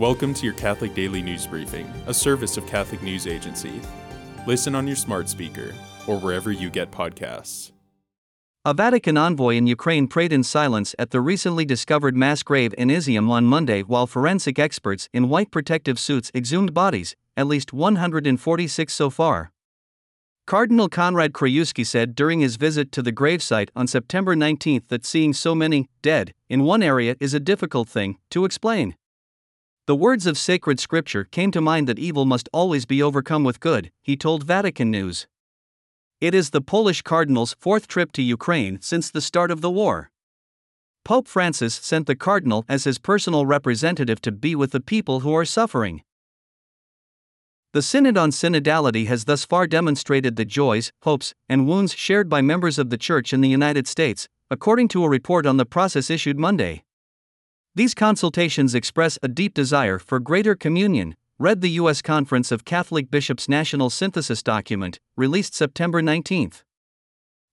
Welcome to your Catholic Daily News Briefing, a service of Catholic News Agency. Listen on your smart speaker or wherever you get podcasts. A Vatican envoy in Ukraine prayed in silence at the recently discovered mass grave in Izium on Monday while forensic experts in white protective suits exhumed bodies, at least 146 so far. Cardinal Konrad Krajewski said during his visit to the gravesite on September 19 that seeing so many dead in one area is a difficult thing to explain. The words of sacred scripture came to mind that evil must always be overcome with good, he told Vatican News. It is the Polish cardinal's fourth trip to Ukraine since the start of the war. Pope Francis sent the cardinal as his personal representative to be with the people who are suffering. The Synod on Synodality has thus far demonstrated the joys, hopes, and wounds shared by members of the Church in the United States, according to a report on the process issued Monday. These consultations express a deep desire for greater communion, read the U.S. Conference of Catholic Bishops' National Synthesis document, released September 19.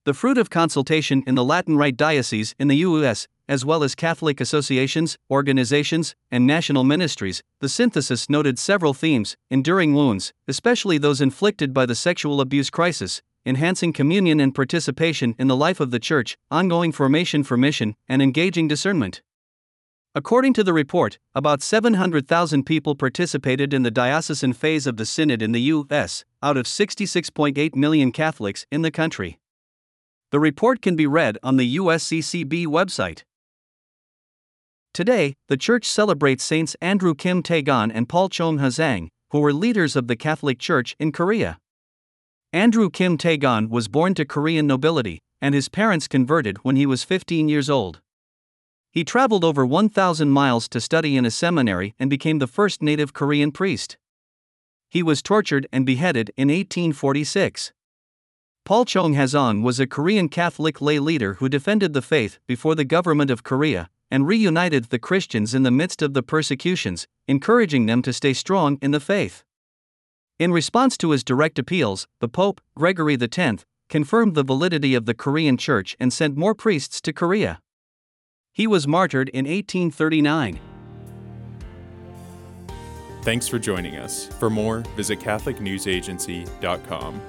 The fruit of consultation in the Latin Rite diocese in the U.S., as well as Catholic associations, organizations, and national ministries, the synthesis noted several themes enduring wounds, especially those inflicted by the sexual abuse crisis, enhancing communion and participation in the life of the Church, ongoing formation for mission, and engaging discernment. According to the report, about 700,000 people participated in the diocesan phase of the Synod in the U.S., out of 66.8 million Catholics in the country. The report can be read on the USCCB website. Today, the Church celebrates Saints Andrew Kim Tae-gon and Paul Chung Ha-sang, who were leaders of the Catholic Church in Korea. Andrew Kim Tae-gon was born to Korean nobility, and his parents converted when he was 15 years old. He traveled over 1,000 miles to study in a seminary and became the first native Korean priest. He was tortured and beheaded in 1846. Paul Chung Ha-sang was a Korean Catholic lay leader who defended the faith before the government of Korea and reunited the Christians in the midst of the persecutions, encouraging them to stay strong in the faith. In response to his direct appeals, the Pope, Gregory X, confirmed the validity of the Korean Church and sent more priests to Korea. He was martyred in 1839. Thanks for joining us. For more, visit CatholicNewsAgency.com.